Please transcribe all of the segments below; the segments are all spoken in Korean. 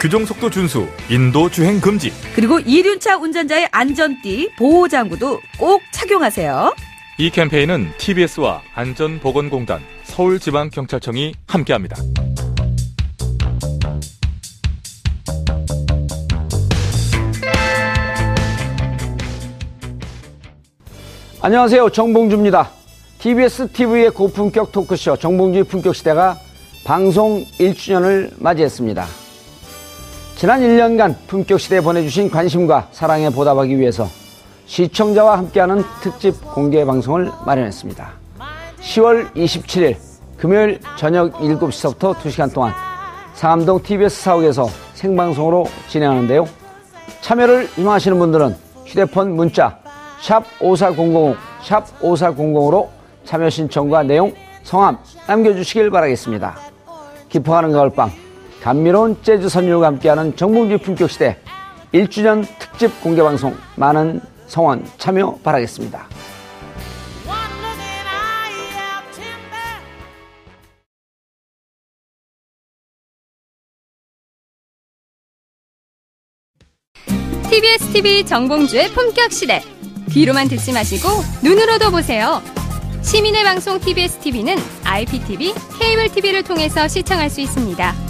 규정 속도 준수, 인도 주행 금지. 그리고 이륜차 운전자의 안전띠, 보호장구도 꼭 착용하세요. 이 캠페인은 TBS와 안전보건공단, 서울지방경찰청이 함께합니다. 안녕하세요. 정봉주입니다. TBS TV의 고품격 토크쇼 정봉주의 품격 시대가 방송 1주년을 맞이했습니다. 지난 1년간 품격 시대에 보내주신 관심과 사랑에 보답하기 위해서 시청자와 함께하는 특집 공개 방송을 마련했습니다. 10월 27일 금요일 저녁 7시부터 2시간 동안 상암동 TBS 사옥에서 생방송으로 진행하는데요. 참여를 희망하시는 분들은 휴대폰 문자 샵 5400, 샵 5400으로 참여 신청과 내용, 성함 남겨주시길 바라겠습니다. 기뻐하는 가을밤, 감미로운 재즈 선율과 함께하는 정봉주 품격 시대 1주년 특집 공개 방송 많은 성원 참여 바라겠습니다. TBS TV 정봉주의 품격 시대. 귀로만 듣지 마시고 눈으로도 보세요. 시민의 방송 TBS TV는 IPTV, 케이블 TV를 통해서 시청할 수 있습니다.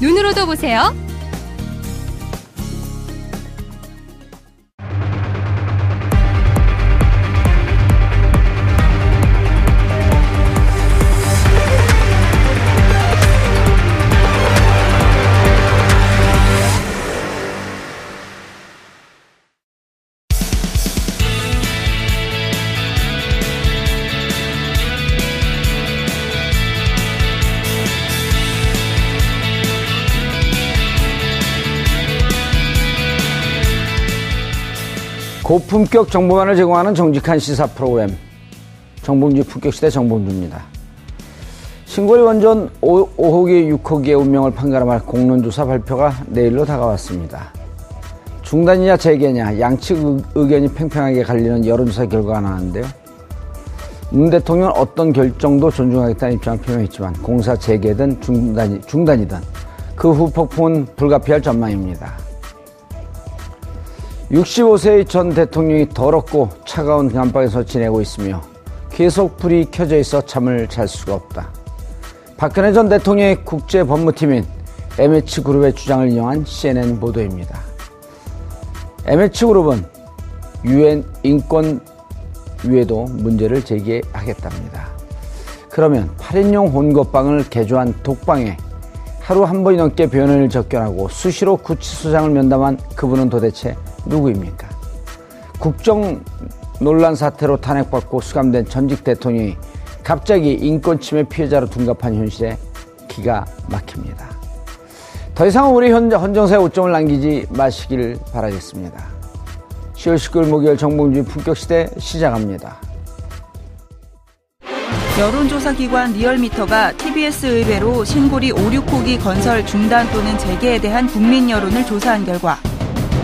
눈으로도 보세요. 고품격 정보만을 제공하는 정직한 시사 프로그램 정봉주 품격시대 정봉주입니다. 신고리 원전 5, 5호기 6호기의 운명을 판가름할 공론조사 발표가 내일로 다가왔습니다. 중단이냐 재개냐 양측 의견이 팽팽하게 갈리는 여론조사 결과가 나왔는데요. 문 대통령은 어떤 결정도 존중하겠다는 입장을 표명했지만 공사 재개든 중단이, 중단이든 그 후 폭풍은 불가피할 전망입니다. 65세의 전 대통령이 더럽고 차가운 안방에서 지내고 있으며 계속 불이 켜져 있어 잠을 잘 수가 없다. 박근혜 전 대통령의 국제 법무팀인 MH그룹의 주장을 인용한 CNN 보도입니다. MH그룹은 유엔 인권 위에도 문제를 제기하겠답니다. 그러면 8인용 혼것방을 개조한 독방에 하루 한 번이 넘게 변호인을 접견하고 수시로 구치소장을 면담한 그분은 도대체 누구입니까? 국정 논란 사태로 탄핵받고 수감된 전직 대통령이 갑자기 인권침해 피해자로 둔갑한 현실에 기가 막힙니다. 더 이상 우리 헌정사에 오점을 남기지 마시길 바라겠습니다. 10월 19일 목요일 정봉주 품격시대 시작합니다. 여론조사기관 리얼미터가 TBS 의뢰로 신고리 5, 6호기 건설 중단 또는 재개에 대한 국민 여론을 조사한 결과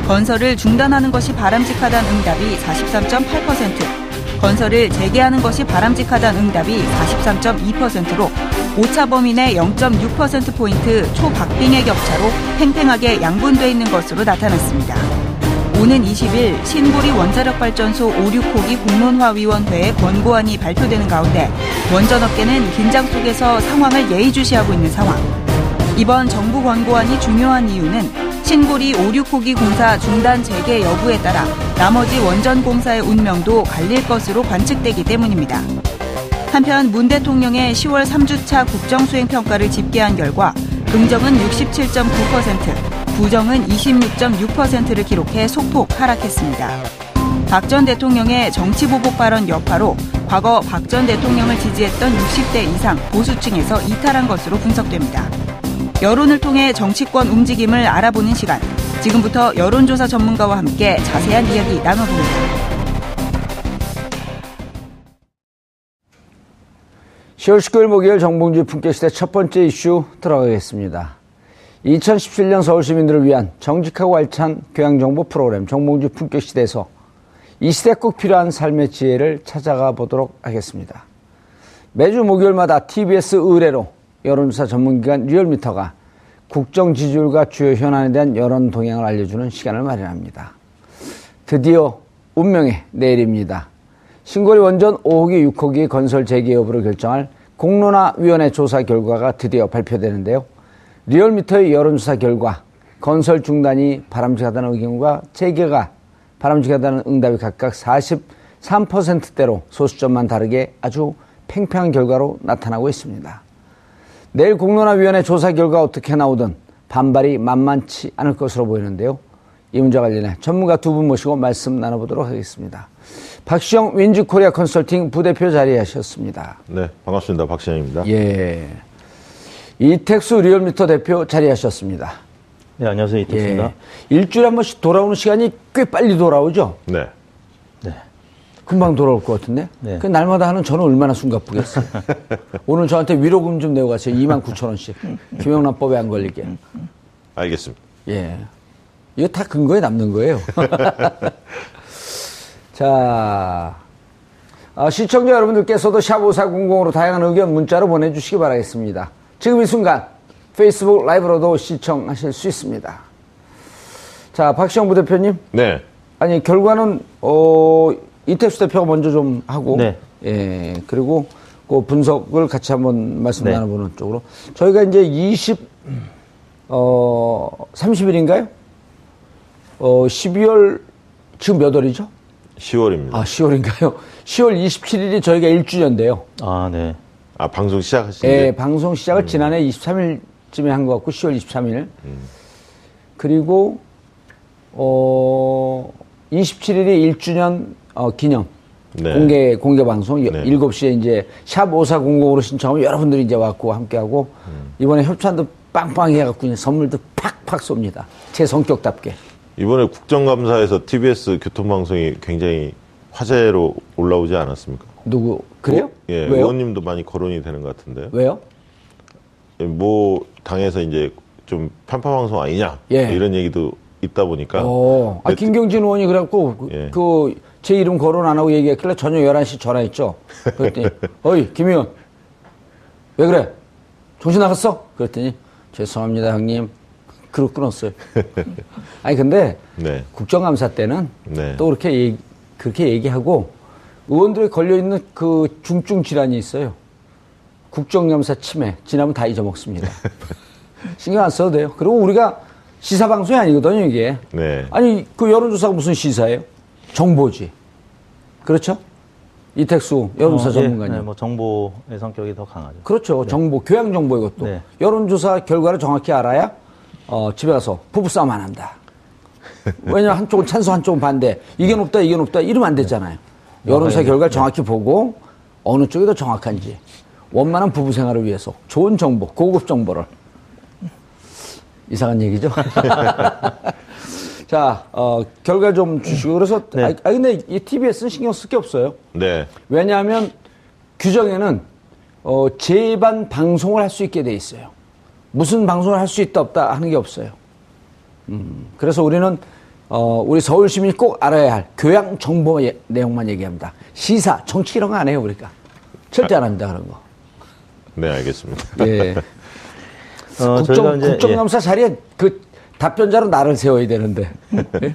건설을 중단하는 것이 바람직하다는 응답이 43.8%, 건설을 재개하는 것이 바람직하다는 응답이 43.2%로 오차 범위 내 0.6%포인트 초박빙의 격차로 팽팽하게 양분돼 있는 것으로 나타났습니다. 오는 20일 신고리 원자력발전소 5, 6호기 공론화위원회의 권고안이 발표되는 가운데 원전업계는 긴장 속에서 상황을 예의주시하고 있는 상황. 이번 정부 권고안이 중요한 이유는 신고리 5, 6호기 공사 중단 재개 여부에 따라 나머지 원전 공사의 운명도 갈릴 것으로 관측되기 때문입니다. 한편 문 대통령의 10월 3주차 국정수행평가를 집계한 결과 긍정은 67.9%, 부정은 26.6%를 기록해 소폭 하락했습니다. 박 전 대통령의 정치보복 발언 여파로 과거 박 전 대통령을 지지했던 60대 이상 보수층에서 이탈한 것으로 분석됩니다. 여론을 통해 정치권 움직임을 알아보는 시간. 지금부터 여론조사 전문가와 함께 자세한 이야기 나눠봅니다. 10월 19일 목요일 정봉주 품격시대 첫 번째 이슈 들어가겠습니다. 2017년 서울 시민들을 위한 정직하고 알찬 교양정보 프로그램 정봉주 품격시대에서 이 시대 꼭 필요한 삶의 지혜를 찾아가 보도록 하겠습니다. 매주 목요일마다 TBS 의뢰로 여론조사 전문기관 리얼미터가 국정 지지율과 주요 현안에 대한 여론 동향을 알려주는 시간을 마련합니다. 드디어 운명의 내일입니다. 신고리 원전 5호기, 6호기 건설 재개 여부를 결정할 공론화위원회 조사 결과가 드디어 발표되는데요. 리얼미터의 여론조사 결과 건설 중단이 바람직하다는 의견과 재개가 바람직하다는 응답이 각각 43%대로 소수점만 다르게 아주 팽팽한 결과로 나타나고 있습니다. 내일 공론화위원회 조사 결과 어떻게 나오든 반발이 만만치 않을 것으로 보이는데요. 이 문제 관련해 전문가 두 분 모시고 말씀 나눠보도록 하겠습니다. 박시영 윈즈코리아 컨설팅 부대표 자리하셨습니다. 네, 반갑습니다. 박시영입니다. 예. 이택수 리얼미터 대표 자리하셨습니다. 네, 안녕하세요. 이택수입니다. 예. 일주일에 한 번씩 돌아오는 시간이 꽤 빨리 돌아오죠? 네. 네. 금방 돌아올 것 같은데? 네. 그 날마다 하는 저는 얼마나 숨가쁘겠어요. 오늘 저한테 위로금 좀 내고 가세요. 2만 9천 원씩. 김영란법에 안 걸리게. 알겠습니다. 예. 이거 다 근거에 남는 거예요. 자, 어, 시청자 여러분들께서도 샵5400으로 다양한 의견 문자로 보내주시기 바라겠습니다. 지금 이 순간 페이스북 라이브로도 시청하실 수 있습니다. 자, 박시영 부대표님. 네. 아니, 결과는, 어, 이택수 대표가 먼저 좀 하고. 네. 예, 그리고 그 분석을 같이 한번 말씀 네. 나눠보는 쪽으로. 저희가 이제 20, 어, 30일인가요? 어, 12월, 지금 몇 월이죠? 10월입니다. 아, 아, 10월인가요? 10월 27일이 저희가 1주년 돼요. 아, 네. 방송 시작하신 예, 게 방송 시작을 지난해 23일쯤에 한 것 같고, 10월 23일. 그리고, 어, 27일이 1주년 어, 기념. 네. 공개, 공개 방송. 여- 네. 7시에 이제 샵 5400으로 신청하면 여러분들이 이제 왔고 함께 하고, 이번에 협찬도 빵빵히 해갖고 이제 선물도 팍팍 쏩니다. 제 성격답게. 이번에 국정감사에서 TBS 교통방송이 굉장히 화제로 올라오지 않았습니까? 누구, 그래요? 예, 왜요? 의원님도 많이 거론이 되는 것 같은데요. 왜요? 예, 뭐 당에서 이제 좀 편파 방송 아니냐 예. 이런 얘기도 있다 보니까 어, 아, 네, 김경진 의원이 그래갖고, 그- 예. 그, 제 이름 거론 안 하고 얘기했길래 저녁 11시 전화했죠. 그랬더니, 어이, 김 의원, 왜 그래? 정신 나갔어? 그랬더니, 죄송합니다, 형님. 그러고 끊었어요. 아니, 근데, 네. 국정감사 때는 네. 또 그렇게 얘기, 그렇게 얘기하고, 의원들이 걸려있는 그 중증 질환이 있어요. 국정감사 치매. 지나면 다 잊어먹습니다. 신경 안 써도 돼요. 그리고 우리가 시사 방송이 아니거든요, 이게. 네. 아니, 그 여론조사가 무슨 시사예요? 정보지. 그렇죠? 이택수 여론조사 어, 예, 전문가님. 네, 뭐 정보의 성격이 더 강하죠. 그렇죠. 정보, 교양 정보 이것도. 네. 여론조사 결과를 정확히 알아야 어, 집에 가서 부부싸움 안 한다. 왜냐면 한쪽은 찬성, 한쪽은 반대. 이게 높다, 이게 높다. 이러면 안 되잖아요. 여론조사 네. 결과를 정확히 보고 어느 쪽이 더 정확한지. 원만한 부부 생활을 위해서 좋은 정보, 고급 정보를. 이상한 얘기죠? 자, 어, 결과 좀 주시고. 그래서, 네. 아, 아, 근데 이 TBS는 신경 쓸 게 없어요. 네. 왜냐하면 규정에는 어, 재반 방송을 할 수 있게 돼 있어요. 무슨 방송을 할 수 있다 없다 하는 게 없어요. 음, 그래서 우리는 어, 우리 서울 시민이 꼭 알아야 할 교양 정보 예- 내용만 얘기합니다. 시사, 정치 이런 거 안 해요 우리가. 절대 안 합니다 그런 거. 네, 알겠습니다. 예. 어, 국정, 저희가 이제 국정감사 자리에 그 답변자로 나를 세워야 되는데. 예,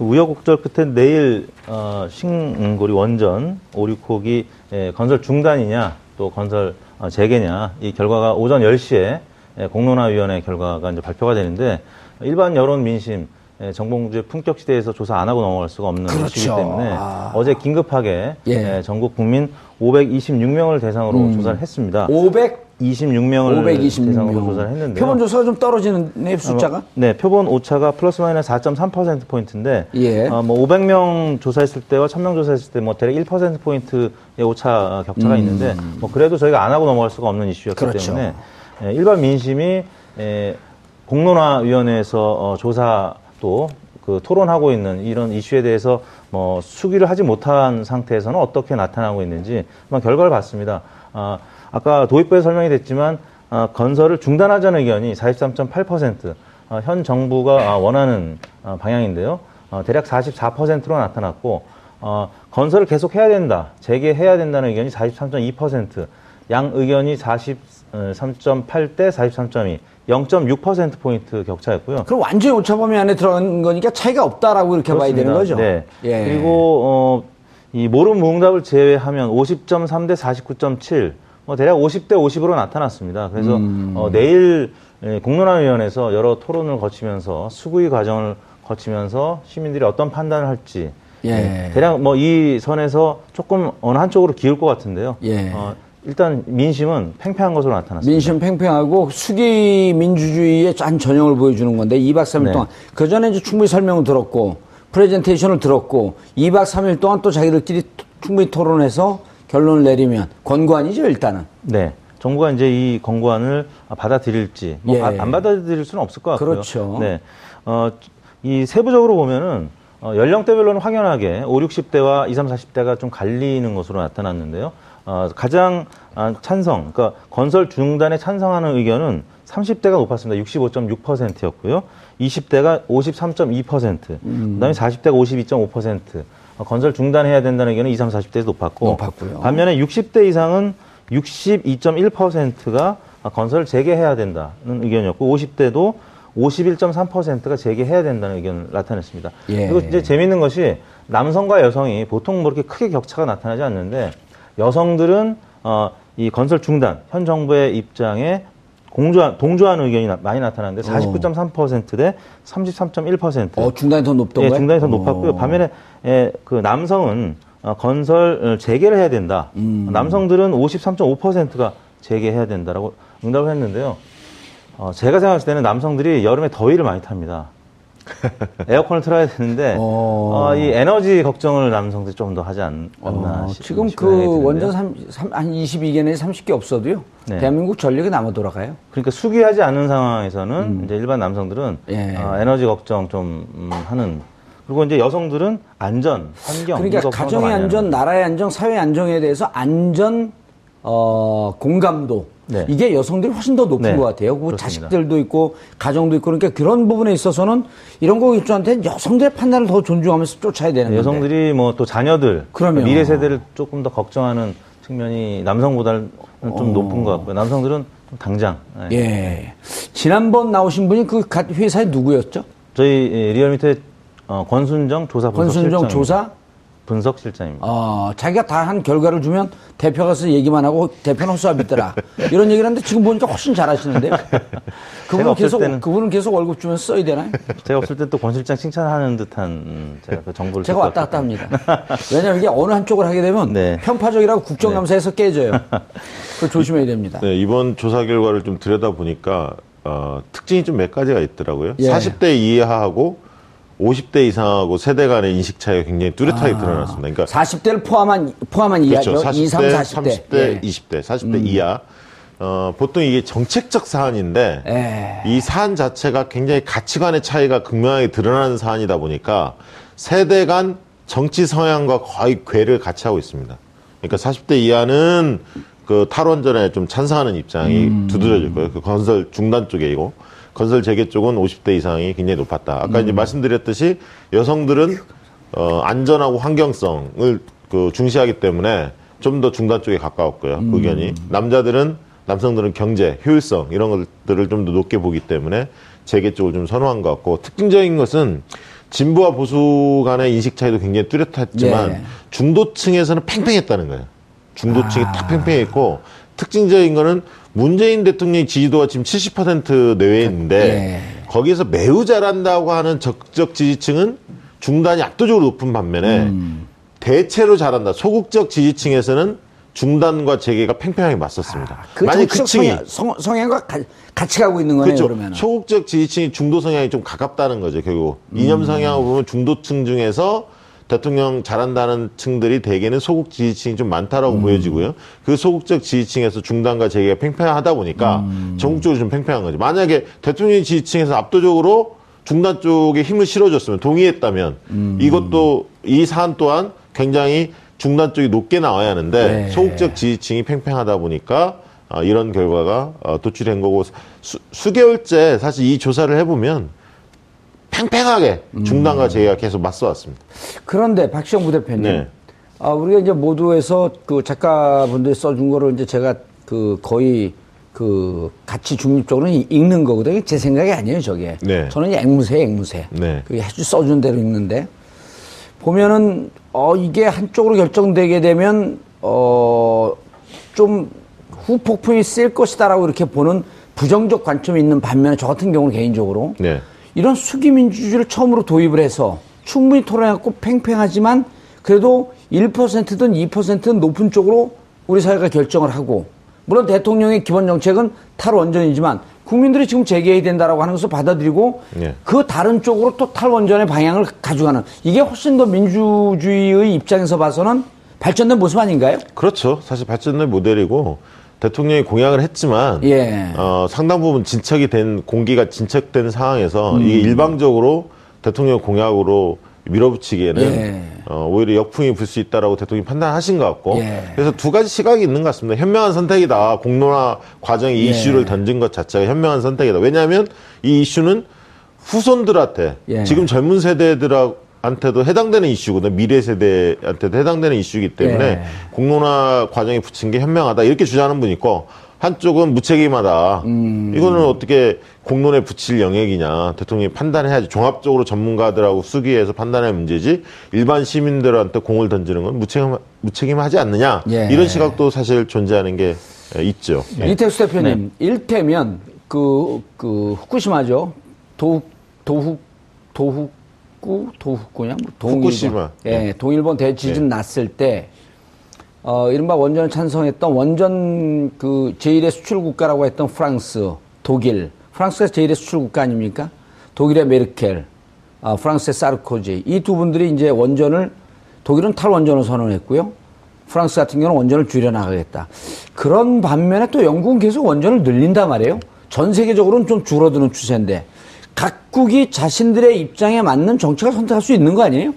우여곡절 끝에 내일 어, 신고리 원전 5, 6호기 예, 건설 중단이냐 또 건설 어, 재개냐 이 결과가 오전 10시에 예, 공론화위원회 결과가 이제 발표가 되는데 일반 여론 민심 예, 정봉주의 품격 시대에서 조사 안 하고 넘어갈 수가 없는 그렇죠. 이슈이기 때문에 아. 어제 긴급하게 예. 예, 전국 국민 526명을 대상으로 조사를 했습니다. 500 26명을 526명. 대상으로 조사를 했는데요. 표본 조사가 좀 떨어지는 숫자가? 네, 표본 오차가 플러스 마이너스 4.3% 포인트인데, 예. 어, 뭐 500명 조사했을 때와 1000명 조사했을 때 뭐 대략 1% 포인트의 오차 격차가 있는데, 뭐 그래도 저희가 안 하고 넘어갈 수가 없는 이슈였기 음. 그렇죠. 때문에 예, 일반 민심이 예, 공론화위원회에서 어, 조사 또 그 토론하고 있는 이런 이슈에 대해서 뭐 수기를 하지 못한 상태에서는 어떻게 나타나고 있는지 한번 결과를 봤습니다. 아, 아까 도입부에 설명이 됐지만 아, 건설을 중단하자는 의견이 43.8%, 아, 현 정부가 아, 원하는 아, 방향인데요. 어, 대략 44%로 나타났고 어, 건설을 계속 해야 된다, 재개해야 된다는 의견이 43.2%, 양 의견이 43.8 대 43.2, 0.6% 포인트 격차였고요. 그럼 완전히 오차 범위 안에 들어간 거니까 차이가 없다라고 이렇게 봐야 되는 거죠? 네. 예. 그리고 어, 이 모름 무응답을 제외하면 50.3 대 49.7, 뭐 대략 50대 50으로 나타났습니다. 그래서 음. 어, 내일 예, 공론화위원회에서 여러 토론을 거치면서 수구의 과정을 거치면서 시민들이 어떤 판단을 할지 예. 예, 대략 뭐 이 선에서 조금 어느 한쪽으로 기울 것 같은데요. 예. 어, 일단 민심은 팽팽한 것으로 나타났습니다. 민심 팽팽하고 수기 민주주의의 짠 전형을 보여주는 건데 2박 3일 네. 동안 그 전에 이제 충분히 설명을 들었고 프레젠테이션을 들었고 2박 3일 동안 또 자기들끼리 토- 충분히 토론해서 결론을 내리면 권고안이죠 일단은. 네. 정부가 이제 이 권고안을 받아들일지 뭐 예. 아- 안 받아들일 수는 없을 것 같고요. 그렇죠. 네. 어, 이 세부적으로 보면은 어, 연령대별로는 확연하게 5, 60대와 20, 30대가 좀 갈리는 것으로 나타났는데요. 어, 가장 아, 찬성, 그러니까 건설 중단에 찬성하는 의견은 30대가 높았습니다. 65.6%였고요. 20대가 53.2%, 음. 그다음에 40대가 52.5%. 어, 건설 중단해야 된다는 의견은 20, 30대에서 높았고, 높았고요. 반면에 60대 이상은 62.1%가 건설을 재개해야 된다는 의견이었고 50대도 51.3%가 재개해야 된다는 의견을 나타냈습니다. 예. 그리고 이제 재미있는 것이 남성과 여성이 보통 뭐 그렇게 크게 격차가 나타나지 않는데 여성들은 어, 이 건설 중단 현 정부의 입장에 공조한, 동조하는 의견이 나- 많이 나타나는데 49.3%대 33.1%. 어 중단이 더 높던 예? 중단이 더 어. 높았고요. 반면에 예, 그 남성은 어, 건설 어, 재개를 해야 된다. 음. 남성들은 53.5%가 재개해야 된다라고 응답을 했는데요. 어, 제가 생각했을 때는 남성들이 여름에 더위를 많이 탑니다. 에어컨을 틀어야 되는데 어. 어, 이 에너지 걱정을 남성들이 좀더 하지 않, 나 어, 싶- 지금 그. 원전 삼, 삼, 한 22개 내에 30개 없어도요. 네. 대한민국 전력이 남아 돌아가요. 그러니까 수기하지 않은 상황에서는 이제 일반 남성들은 음. 예. 어, 에너지 걱정 좀 음, 하는 그리고 이제 여성들은 안전, 환경 이 그러니까 가정의 안전, 나라의 안정, 사회 안정에 대해서 안전 어, 공감도 네. 이게 여성들이 훨씬 더 높은 네, 것 같아요. 그. 자식들도 있고 가정도 있고 그러니까 그런 부분에 있어서는 이런 거 일주한테 여성들의 판단을 더 존중하면서 쫓아야 되는 건데. 여성들이 뭐 또 자녀들 그럼요. 미래 세대를 조금 더 걱정하는 측면이 남성보다는 좀 높은 것 같고요. 남성들은 좀 당장 예. 예. 지난번 나오신 분이 그갓 회사의 누구였죠? 저희 예, 리얼미터의 어, 권순정 조사 분석 권순정 조사? 분석 실장입니다. 어, 자기가 다 한 결과를 주면 대표가 가서 얘기만 하고 대표는 헛수합있더라. 이런 얘기를 하는데 지금 보니까 훨씬 잘하시는데요. 그분은 없을 계속, 때는- 그분은 계속 월급 주면서 써야 되나요? 제가 없을 때 또 권 실장 칭찬하는 듯한 음, 제가 그 정보를 제가 왔다 갔다 합니다. 왜냐면 이게 어느 한쪽을 하게 되면 네. 편파적이라고 국정감사에서 깨져요. 그걸 조심해야 됩니다. 네, 이번 조사 결과를 좀 들여다 보니까 어, 특징이 좀 몇 가지가 있더라고요. 예. 40대 이하하고 50대 이상하고 세대 간의 인식 차이가 굉장히 뚜렷하게 아. 드러났습니다. 그러니까 40대를 포함한, 포함한 그렇죠. 이하죠. 40대, 2, 3, 40대. 30대, 예. 20대, 40대 이하. 어, 보통 이게 정책적 사안인데 예. 이 사안 자체가 굉장히 가치관의 차이가 극명하게 드러나는 사안이다 보니까 세대 간 정치 성향과 거의 궤를 같이 하고 있습니다. 그러니까 40대 이하는 그 탈원전에 좀 찬성하는 입장이 두드러질 거예요. 그 건설 중단 쪽이고 건설 재개 쪽은 50대 이상이 굉장히 높았다. 아까 이제 말씀드렸듯이 여성들은 어, 안전하고 환경성을 그 중시하기 때문에 좀 더 중단 쪽에 가까웠고요. 의견이. 남자들은 남성들은 경제, 효율성 이런 것들을 좀 더 높게 보기 때문에 재개 쪽을 좀 선호한 것 같고 특징적인 것은 진보와 보수 간의 인식 차이도 굉장히 뚜렷했지만 예. 중도층에서는 팽팽했다는 거예요. 중도층이 딱 팽팽했고 특징적인 거는 문재인 대통령의 지지도가 지금 70% 내외에 있는데 거기에서 매우 잘한다고 하는 적극적 지지층은 중단이 압도적으로 높은 반면에 음. 대체로 잘한다. 소극적 지지층에서는 중단과 재개가 팽팽하게 맞섰습니다. 그 만약 그 층이 성향, 성, 성향과 가- 같이 가고 있는 거네요, 그렇죠. 그러면. 소극적 지지층이 중도 성향이 좀 가깝다는 거죠, 결국. 이념 성향을 보면 중도층 중에서 대통령 잘한다는 층들이 대개는 소극 지지층이 좀 많다라고 보여지고요. 그 소극적 지지층에서 중단과 재개가 팽팽하다 보니까 전국적으로 좀 팽팽한 거죠. 만약에 대통령 지지층에서 압도적으로 중단 쪽에 힘을 실어줬으면 동의했다면 이것도 이 사안 또한 굉장히 중단 쪽이 높게 나와야 하는데 네. 소극적 지지층이 팽팽하다 보니까 아, 이런 결과가 어, 도출된 거고 수, 수개월째 사실 이 조사를 해보면 팽팽하게 중단과 재개가 계속 맞서왔습니다. 그런데 박시영 부대표님, 네. 아, 우리가 이제 모두에서 그 작가분들이 써준 거를 이제 제가 그 거의 그 같이 중립적으로 읽는 거거든요. 제 생각이 아니에요, 저게. 네. 저는 앵무새, 앵무새. 네. 그게 아주 써준 대로 읽는데 보면은 어 이게 한쪽으로 결정되게 되면 어 좀 후폭풍이 쓸 것이다라고 이렇게 보는 부정적 관점이 있는 반면에 저 같은 경우는 개인적으로 네. 이런 수기 민주주의를 처음으로 도입을 해서 충분히 토론해갖고 팽팽하지만 그래도 1%든 2%든 높은 쪽으로 우리 사회가 결정을 하고 물론 대통령의 기본 정책은 탈원전이지만 국민들이 지금 재개해야 된다라고 하는 것을 받아들이고 네. 그 다른 쪽으로 또 탈원전의 방향을 가져가는 이게 훨씬 더 민주주의의 입장에서 봐서는 발전된 모습 아닌가요? 그렇죠. 사실 발전된 모델이고 대통령이 공약을 했지만 예. 어, 상당 부분 진척이 된 공기가 진척된 상황에서 음. 이게 일방적으로 대통령 공약으로 밀어붙이기에는 예. 어, 오히려 역풍이 불 수 있다라고 대통령이 판단하신 것 같고 예. 그래서 두 가지 시각이 있는 것 같습니다. 현명한 선택이다. 공론화 과정에 이 예. 이슈를 던진 것 자체가 현명한 선택이다. 왜냐하면 이 이슈는 후손들한테 예. 지금 젊은 세대들 한테도 해당되는 이슈거든. 미래 세대한테도 해당되는 이슈이기 때문에 예. 공론화 과정에 붙인 게 현명하다. 이렇게 주장하는 분이 있고 한쪽은 무책임하다. 음. 이거는 어떻게 공론에 붙일 영역이냐. 대통령이 판단해야지. 종합적으로 전문가들하고 수기해서 판단할 문제지. 일반 시민들한테 공을 던지는 건 무책임, 무책임하지 않느냐. 예. 이런 시각도 사실 존재하는 게 있죠. 예. 이택수 대표님, 일테면 그, 그, 후쿠시마죠. 도후, 도후, 도 후구, 도후구냐? 뭐 동일본. 예, 네. 동일본 대지진 났을 때, 어, 이른바 원전을 찬성했던 원전 그 제1의 수출 국가라고 했던 프랑스, 독일. 프랑스가 제1의 수출 국가 아닙니까? 독일의 메르켈, 아, 프랑스의 사르코지. 이 두 분들이 이제 원전을, 독일은 탈원전을 선언했고요. 프랑스 같은 경우는 원전을 줄여나가겠다. 그런 반면에 또 영국은 계속 원전을 늘린단 말이에요. 전 세계적으로는 좀 줄어드는 추세인데 각국이 자신들의 입장에 맞는 정책을 선택할 수 있는 거 아니에요?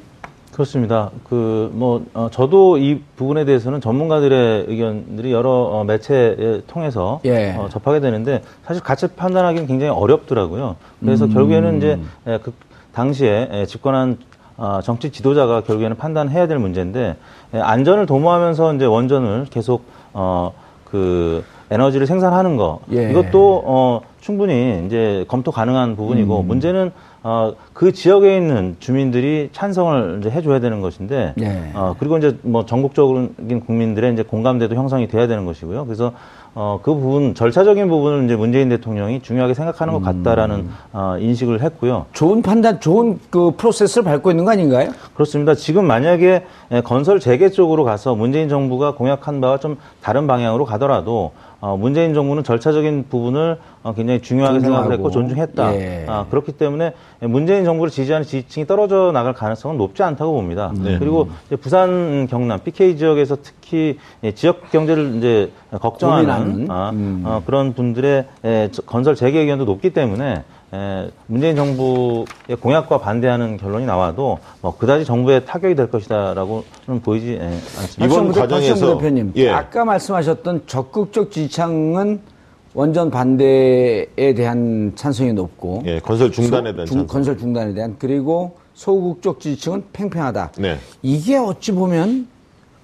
그렇습니다. 그, 뭐, 어, 저도 이 부분에 대해서는 전문가들의 의견들이 여러 어, 매체에 통해서 예. 어, 접하게 되는데 사실 가치 판단하기는 굉장히 어렵더라고요. 그래서 결국에는 이제 에, 그 당시에 에, 집권한 어, 정치 지도자가 결국에는 판단해야 될 문제인데 에, 안전을 도모하면서 이제 원전을 계속 어, 그 에너지를 생산하는 거 예. 이것도 어, 충분히 이제 검토 가능한 부분이고 음. 문제는 어, 그 지역에 있는 주민들이 찬성을 이제 해줘야 되는 것인데 예. 어, 그리고 이제 뭐 전국적인 국민들의 이제 공감대도 형성이 돼야 되는 것이고요. 그래서 어, 그 부분 절차적인 부분을 이제 문재인 대통령이 중요하게 생각하는 것 같다라는 음. 어, 인식을 했고요. 좋은 판단, 좋은 그 프로세스를 밟고 있는 거 아닌가요? 그렇습니다. 지금 만약에 에, 건설 재개 쪽으로 가서 문재인 정부가 공약한 바와 좀 다른 방향으로 가더라도 어, 문재인 정부는 절차적인 부분을 어, 굉장히 중요하게 존중하고. 생각을 했고 존중했다. 예. 아, 그렇기 때문에 문재인 정부를 지지하는 지지층이 떨어져 나갈 가능성은 높지 않다고 봅니다. 네. 그리고 이제 부산, 경남, PK 지역에서 특히 예, 지역 경제를 이제 걱정하는 아, 음. 어, 그런 분들의 에, 저- 건설 재개 의견도 높기 때문에 에, 문재인 정부의 공약과 반대하는 결론이 나와도 뭐 그다지 정부에 타격이 될 것이다라고는 보이지 에, 않습니다. 이번 과정에서- 대표님, 예. 아까 말씀하셨던 적극적 지지층은 원전 반대에 대한 찬성이 높고 예, 건설 중단에 소- 대한 중- 찬성. 건설 중단에 대한 그리고 소극적 지지층은 팽팽하다. 네. 이게 어찌 보면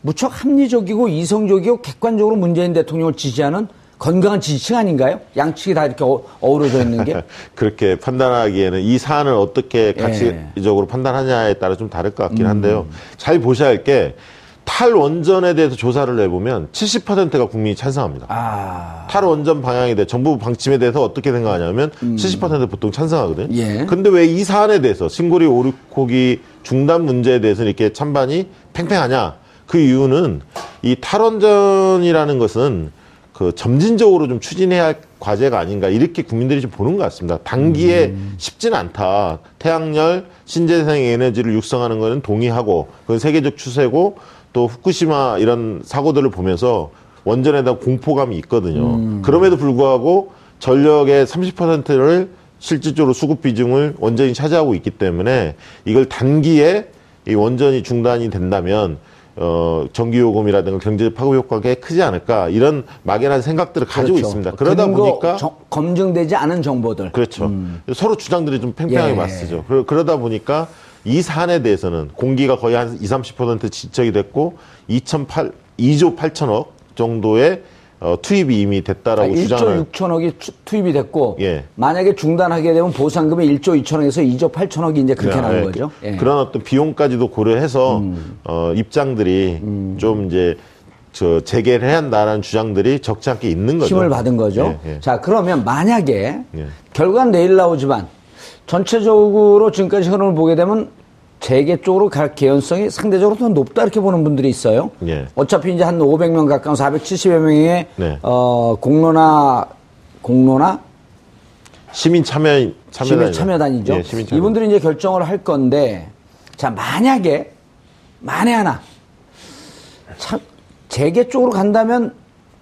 무척 합리적이고 이성적이고 객관적으로 문재인 대통령을 지지하는 건강한 지지층 아닌가요? 양측이 다 이렇게 어, 어우러져 있는 게. 그렇게 판단하기에는 이 사안을 어떻게 가치적으로 판단하냐에 따라 좀 다를 것 같긴 한데요. 잘 보셔야 할 게 탈원전에 대해서 조사를 내보면 70%가 국민이 찬성합니다. 아. 탈원전 방향에 대해 정부 방침에 대해서 어떻게 생각하냐면 70% 보통 찬성하거든요. 음. 예. 근데 왜 이 사안에 대해서 신고리 오륙호기 중단 문제에 대해서 이렇게 찬반이 팽팽하냐? 그 이유는 이 탈원전이라는 것은 그 점진적으로 좀 추진해야 할 과제가 아닌가 이렇게 국민들이 좀 보는 것 같습니다. 단기에 음. 쉽진 않다. 태양열, 신재생 에너지를 육성하는 것은 동의하고 그건 세계적 추세고 또 후쿠시마 이런 사고들을 보면서 원전에 대한 공포감이 있거든요. 음. 그럼에도 불구하고 전력의 30%를 실질적으로 수급 비중을 원전이 차지하고 있기 때문에 이걸 단기에 이 원전이 중단이 된다면 어, 전기요금이라든가 경제 파급 효과가 꽤 크지 않을까 이런 막연한 생각들을 가지고 그렇죠. 있습니다. 그러다 보니까 정- 검증되지 않은 정보들. 그렇죠. 서로 주장들이 좀 팽팽하게 예. 맞서죠. 그러, 그러다 보니까 이 사안에 대해서는 공기가 거의 한 20, 30% 지적이 됐고 2008, 2조 8천억 정도의 어, 투입이 이미 됐다라고 아, 1조 주장을 6천억이 투입이 됐고 예. 만약에 중단하게 되면 보상금이 1조 2천억에서 2조 8천억이 이제 그렇게 네, 나는 예, 거죠. 그- 예. 그런 어떤 비용까지도 고려해서 음. 어, 입장들이 좀 이제 저 재개를 해야 한다는 주장들이 적지 않게 있는 거죠. 힘을 받은 거죠. 예, 예. 자, 그러면 만약에 예. 결과는 내일 나오지만 전체적으로 지금까지 흐름을 보게 되면 재계 쪽으로 갈 개연성이 상대적으로 더 높다 이렇게 보는 분들이 있어요. 예. 어차피 이제 한 500명 가까운 470여 명의 네. 어, 공론화 공론화 시민 참여 참여단 시민 참여단이죠. 예, 시민 참여. 이분들이 이제 결정을 할 건데, 자, 만약에, 만에 하나, 참, 재계 쪽으로 간다면,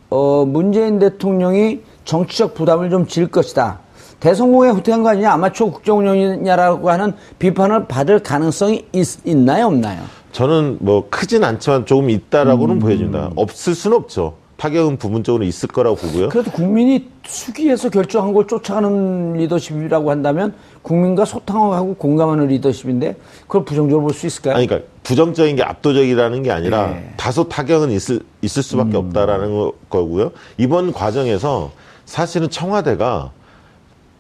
어, 문재인 대통령이 정치적 부담을 좀 질 것이다. 대성공에 후퇴한 거 아니냐, 아마추어 국정운영이냐라고 하는 비판을 받을 가능성이 있, 나요 없나요? 저는 뭐 크진 않지만 조금 있다라고는 음. 보여집니다. 없을 수는 없죠. 타격은 부분적으로 있을 거라고 보고요. 그래도 국민이 수기에서 결정한 걸 쫓아가는 리더십이라고 한다면 국민과 소통하고 공감하는 리더십인데 그걸 부정적으로 볼 수 있을까요? 아니, 그러니까 부정적인 게 압도적이라는 게 아니라 네. 다소 타격은 있을, 있을 수밖에 음. 없다라는 거- 거고요. 이번 과정에서 사실은 청와대가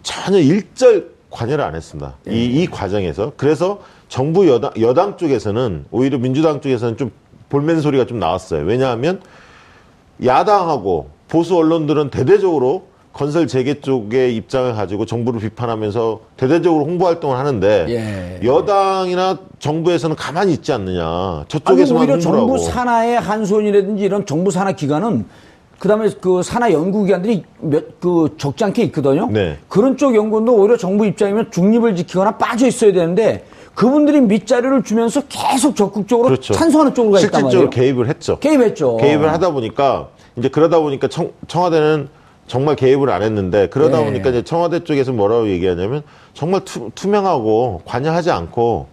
전혀 일절 관여를 안 했습니다. 이, 네. 이 과정에서. 그래서 정부 여당, 여당 쪽에서는 오히려 민주당 쪽에서는 좀 볼멘 소리가 좀 나왔어요. 왜냐하면 야당하고 보수 언론들은 대대적으로 건설 재개 쪽의 입장을 가지고 정부를 비판하면서 대대적으로 홍보 활동을 하는데 예. 여당이나 정부에서는 가만히 있지 않느냐. 아니, 저쪽에서만 오히려 홍보를 정부. 산하의 한손이라든지 이런 정부 산하 기관은 그다음에 그 산하 연구 기관들이 몇 그 적지 않게 있거든요. 네. 그런 쪽 연구도 오히려 정부 입장이면 중립을 지키거나 빠져 있어야 되는데 그분들이 밑자리를 주면서 계속 적극적으로 그렇죠. 찬성하는 쪽으로 가 있단 실질적으로 말이에요. 개입을 했죠. 개입했죠. 개입을 하다 보니까 이제 그러다 보니까 청, 청와대는 정말 개입을 안 했는데 그러다 예. 보니까 이제 청와대 쪽에서 뭐라고 얘기하냐면 정말 투, 투명하고 관여하지 않고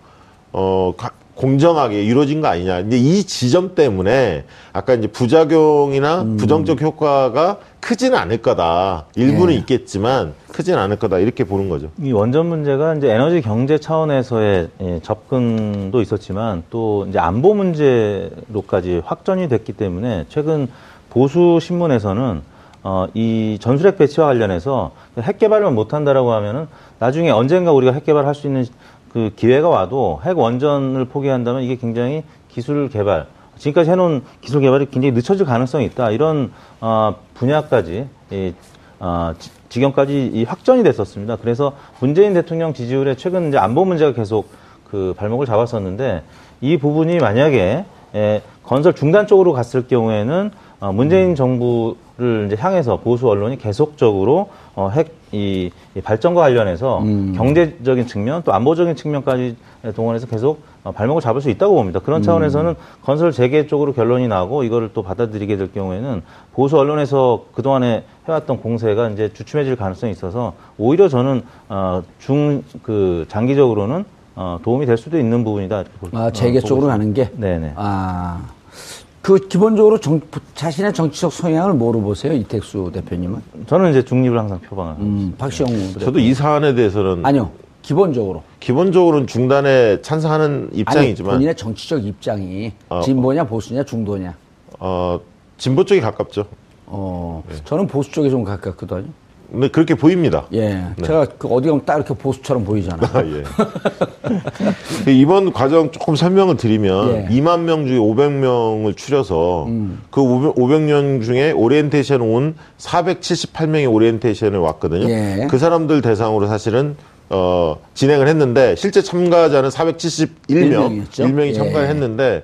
어 가- 공정하게 이루어진 거 아니냐. 이제 이 지점 때문에 아까 이제 부작용이나 음. 부정적 효과가 크지는 않을 거다. 일부는 예. 있겠지만 크지는 않을 거다. 이렇게 보는 거죠. 이 원전 문제가 이제 에너지 경제 차원에서의 예, 접근도 있었지만 또 이제 안보 문제로까지 확전이 됐기 때문에 최근 보수 신문에서는 어, 이 전술핵 배치와 관련해서 핵 개발만 못한다라고 하면은 나중에 언젠가 우리가 핵 개발할 수 있는 그 기회가 와도 핵 원전을 포기한다면 이게 굉장히 기술 개발 지금까지 해놓은 기술 개발이 굉장히 늦춰질 가능성이 있다 이런 어, 분야까지 이, 어, 지- 지경까지 이 확전이 됐었습니다. 그래서 문재인 대통령 지지율에 최근 이제 안보 문제가 계속 그 발목을 잡았었는데 이 부분이 만약에 에, 건설 중단 쪽으로 갔을 경우에는 어, 문재인 정부를 이제 향해서 보수 언론이 계속적으로 어, 핵, 이, 이 발전과 관련해서 경제적인 측면 또 안보적인 측면까지 동원해서 계속 어, 발목을 잡을 수 있다고 봅니다. 그런 차원에서는 건설 재개 쪽으로 결론이 나고 이거를 또 받아들이게 될 경우에는 보수 언론에서 그동안에 해왔던 공세가 이제 주춤해질 가능성이 있어서 오히려 저는 어, 중 그 장기적으로는 어, 도움이 될 수도 있는 부분이다. 아, 어, 재계 보고 쪽으로. 가는 게. 네네. 아. 그 기본적으로 정, 자신의 정치적 성향을 뭐로 보세요, 이택수 대표님은? 저는 이제 중립을 항상 표방을. 음, 박시영 대표. 저도 이 사안에 대해서는 아니요, 기본적으로. 기본적으로는 중단에 찬성하는 아니, 입장이지만 본인의 정치적 입장이 어, 진보냐 보수냐 중도냐. 어, 진보 쪽이 가깝죠. 어, 네. 저는 보수 쪽에 좀 가깝거든요. 근데 그렇게 보입니다. 예. 제가 그 어디 가면 딱 이렇게 보수처럼 보이잖아요. 아, 예. 그 이번 과정 조금 설명을 드리면 예. 음. 2만 명 중에 500명을 추려서 그 500명 중에 오리엔테이션 온 478명이 오리엔테이션을 왔거든요. 예. 그 사람들 대상으로 사실은 어, 진행을 했는데 실제 참가자는 471명, 명이었죠? 1명이 예. 참가를 했는데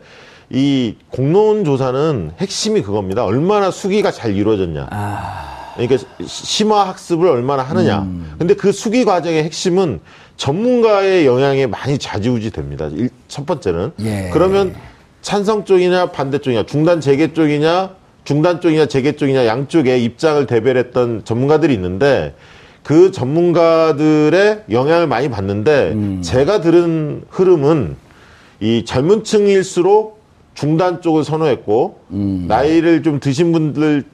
이 공론 조사는 핵심이 그겁니다. 얼마나 수기가 잘 이루어졌냐. 아. 그러니까 시- 심화 학습을 얼마나 하느냐. 음. 근데 그 수기 과정의 핵심은 전문가의 영향에 많이 좌지우지 됩니다. 일- 첫 번째는. 예. 그러면 찬성 쪽이냐 반대 쪽이냐, 중단 재개 쪽이냐, 중단 쪽이냐 재개 쪽이냐 양쪽에 입장을 대별했던 전문가들이 있는데 그 전문가들의 영향을 많이 받는데 음. 제가 들은 흐름은 이 젊은 층일수록 중단 쪽을 선호했고 음. 나이를 좀 드신 분들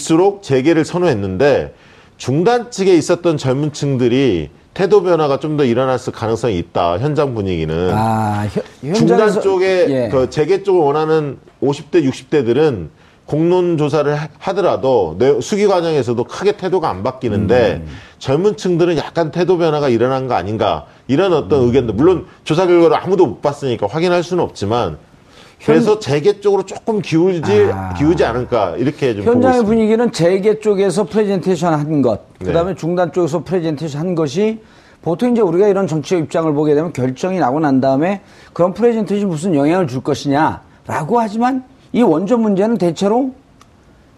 일수록 재개를 선호했는데 중단 측에 있었던 젊은 층들이 태도 변화가 좀 더 일어났을 가능성이 있다. 현장 분위기는. 아, 현- 중단 쪽에 예. 그 재개 쪽을 원하는 50대, 60대들은 공론 조사를 하- 하더라도 내- 숙의 과정에서도 크게 태도가 안 바뀌는데 음. 젊은 층들은 약간 태도 변화가 일어난 거 아닌가 이런 음. 어떤 의견도 물론 조사 결과를 아무도 못 봤으니까 확인할 수는 없지만 그래서 재개 쪽으로 조금 기울지 아. 기울지 않을까 이렇게 좀 현장의. 분위기는 재개 쪽에서 프레젠테이션 한 것, 네. 그다음에 중단 쪽에서 프레젠테이션 한 것이 보통 이제 우리가 이런 정치적 입장을 보게 되면 결정이 나고 난 다음에 그런 프레젠테이션 무슨 영향을 줄 것이냐라고 하지만 이 원전 문제는 대체로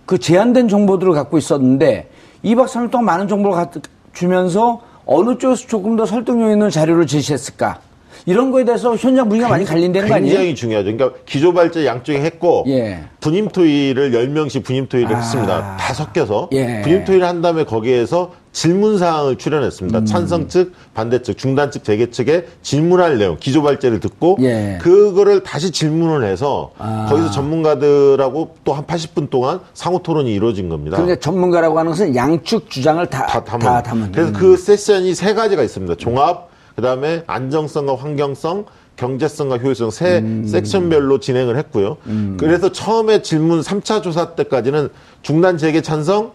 그 제한된 정보들을 갖고 있었는데 2박 3일 동안 많은 정보를 갖- 주면서 어느 쪽에서 조금 더 설득력 있는 자료를 제시했을까? 이런 거에 대해서 현장 분위기가 많이 갈린다는 거 아니에요? 굉장히 중요하죠. 그러니까 기조 발제 양쪽에 했고 예. 분임 토의를 10명씩 분임 토의를 아. 했습니다. 다 섞여서 예. 분임 토의를 한 다음에 거기에서 질문 사항을 출연했습니다. 음. 찬성 측, 반대 측, 중단 측, 재개 측에 질문할 내용, 기조 발제를 듣고 예. 그거를 다시 질문을 해서 아. 거기서 전문가들하고 또 한 80분 동안 상호 토론이 이루어진 겁니다. 그러니까 전문가라고 하는 것은 양측 주장을 다, 다 담은. 다 담은. 그래서 음. 그 세션이 세 가지가 있습니다. 종합, 그 다음에 안정성과 환경성, 경제성과 효율성 세 음. 섹션별로 진행을 했고요. 그래서 처음에 질문 3차 조사 때까지는 중단 재개 찬성,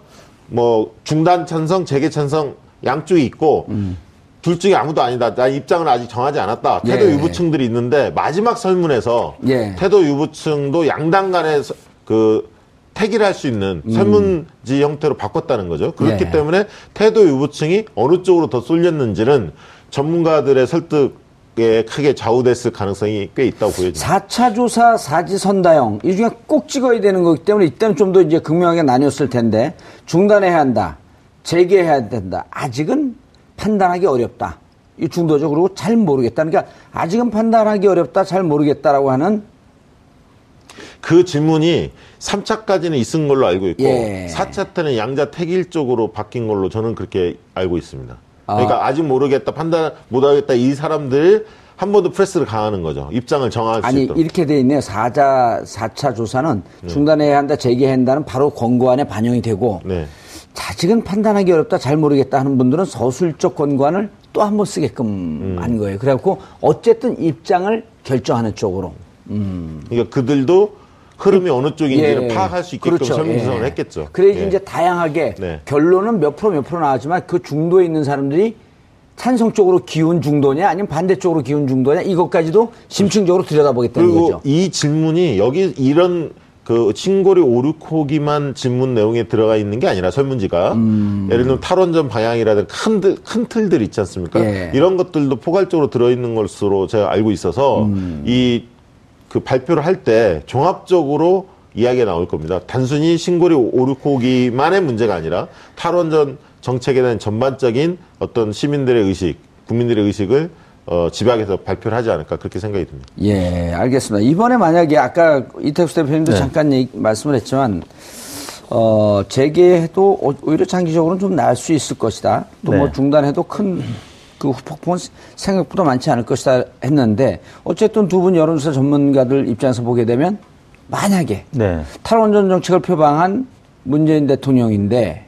뭐 중단 찬성, 재개 찬성 양쪽이 있고 음. 둘 중에 아무도 아니다. 나 입장을 아직 정하지 않았다. 태도 예. 유보층들이 있는데 마지막 설문에서 예. 태도 유보층도 양당 간에 서- 그 택일 할 수 있는 설문지 형태로 바꿨다는 거죠. 그렇기 음. 예. 때문에 태도 유보층이 어느 쪽으로 더 쏠렸는지는 전문가들의 설득에 크게 좌우됐을 가능성이 꽤 있다고 보여집니다. 4차 조사 사지 선다형 이 중에 꼭 찍어야 되는 거기 때문에 이때는 좀 더 이제 극명하게 나뉘었을 텐데 중단해야 한다 재개해야 된다 아직은 판단하기 어렵다 이 중도죠 그리고 잘 모르겠다 그러니까 아직은 판단하기 어렵다 잘 모르겠다라고 하는 그 질문이 3차까지는 있은 걸로 알고 있고 예. 4차 때는 양자 택일 쪽으로 바뀐 걸로 저는 그렇게 알고 있습니다. 그러니까 아. 직 모르겠다, 판단 못하겠다 이 사람들 한 번 더 프레스를 가하는 거죠. 입장을 정할 수 아니 있도록. 이렇게 돼 있네요 4자 4차 조사는 중단해야 한다 재개해야 한다는 바로 권고안에 반영이 되고 네. 아직은 판단하기 어렵다, 잘 모르겠다 하는 분들은 서술적 권고안을 또 한 번 쓰게끔 음. 한 거예요. 그래갖고 어쨌든 입장을 결정하는 쪽으로. 그러니까 그들도 흐름이 어느 쪽인지를 예. 파악할 수 있게끔 그렇죠. 설문조사를 예. 했겠죠. 그래야지 예. 이제 다양하게 네. 결론은 몇 프로 몇 프로 나왔지만 그 중도에 있는 사람들이 찬성 쪽으로 기운 중도냐 아니면 반대 쪽으로 기운 중도냐 이것까지도 심층적으로 들여다보겠다는 그리고 거죠. 이 질문이 여기 이런 그 신고리 오류코기만 질문 내용에 들어가 있는 게 아니라 설문지가 음. 예를 들면 탈원전 방향이라든가 큰, 들- 큰 틀들 있지 않습니까? 예. 이런 것들도 포괄적으로 들어있는 것으로 제가 알고 있어서 음. 이 그 발표를 할 때 종합적으로 이야기가 나올 겁니다. 단순히 신고리 오류코기만의 문제가 아니라 탈원전 정책에 대한 전반적인 어떤 시민들의 의식, 국민들의 의식을 어, 집약해서 발표를 하지 않을까 그렇게 생각이 듭니다. 예, 알겠습니다. 이번에 만약에 아까 이태수 대표님도 네. 잠깐 얘기, 말씀을 했지만 어, 재개해도 오- 오히려 장기적으로는 좀 나을 수 있을 것이다. 또뭐 네. 중단해도 큰 그 후폭풍은 생각보다 많지 않을 것이다 했는데 어쨌든 두 분 여론조사 전문가들 입장에서 보게 되면 만약에 네. 탈원전 정책을 표방한 문재인 대통령인데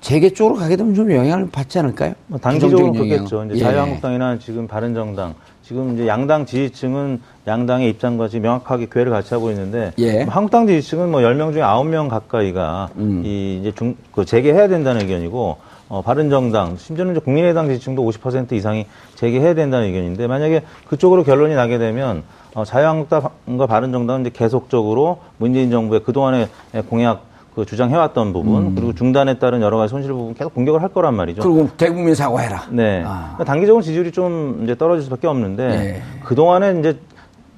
재개 쪽으로 가게 되면 좀 영향을 받지 않을까요? 뭐 단기적으로. 그렇겠죠. 이제 예. 자유한국당이나 지금 바른정당 지금 이제 양당 지지층은 양당의 입장과 지금 명확하게 괴를 같이 하고 있는데 예. 뭐 한국당 지지층은 뭐 10명 중에 9명 가까이가 음. 이 이제 중, 그 재개해야 된다는 의견이고 어, 바른정당, 심지어는 이제 국민의당 지지층도 50% 이상이 재개해야 된다는 의견인데 만약에 그쪽으로 결론이 나게 되면 어, 자유한국당과 바른정당은 이제 계속적으로 문재인 정부의 그동안의 공약 그 주장해왔던 부분 그리고 중단에 따른 여러 가지 손실 부분 계속 공격을 할 거란 말이죠. 음. 그리고 대국민 사과해라. 네. 아. 그러니까 단기적으로 지지율이 좀 이제 떨어질 수밖에 없는데 네. 그 동안에 이제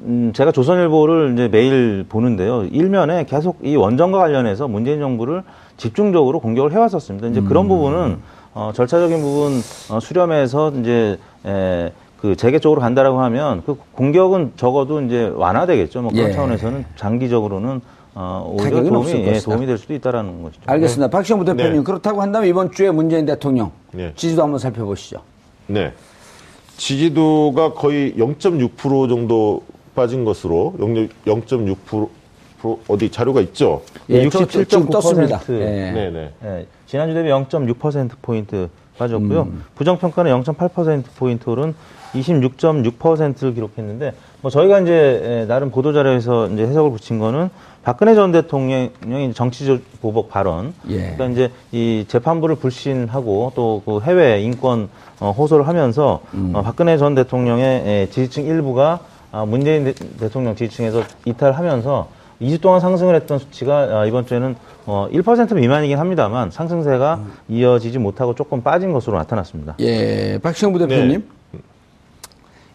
음, 제가 조선일보를 이제 매일 보는데요. 일면에 계속 이 원전과 관련해서 문재인 정부를 집중적으로 공격을 해왔었습니다. 이제 그런 음. 부분은 어, 절차적인 부분 어, 수렴해서 이제 에, 그 재개 쪽으로 간다라고 하면 그 공격은 적어도 이제 완화되겠죠. 뭐 그런 예. 차원에서는 장기적으로는 어, 오히려 도움이, 예. 도움이 될 수도 있다라는 것이죠. 알겠습니다. 박시영 부대표님 네. 그렇다고 한다면 이번 주에 문재인 대통령 네. 지지도 한번 살펴보시죠. 네. 지지도가 거의 0.6% 정도 빠진 것으로 0.6% 어디 자료가 있죠? 예, 저- 저- 지금 67.9%. 떴습니다. 예. 네, 네. 예, 지난주 대비 0.6%포인트 빠졌고요. 음. 부정평가는 0.8%포인트 오른 26.6%를 기록했는데, 뭐 저희가 이제 예, 나름 보도 자료에서 이제 해석을 붙인 거는 박근혜 전 대통령의 정치적 보복 발언. 예. 그러니까 이제 이 재판부를 불신하고 또 그 해외 인권 어, 호소를 하면서 음. 어, 박근혜 전 대통령의 예, 지지층 일부가 아, 문재인 대, 대통령 지지층에서 이탈하면서 2주 동안 상승을 했던 수치가 아, 이번 주에는 어, 1% 미만이긴 합니다만 상승세가 음. 이어지지 못하고 조금 빠진 것으로 나타났습니다. 예, 박시영 부대표님.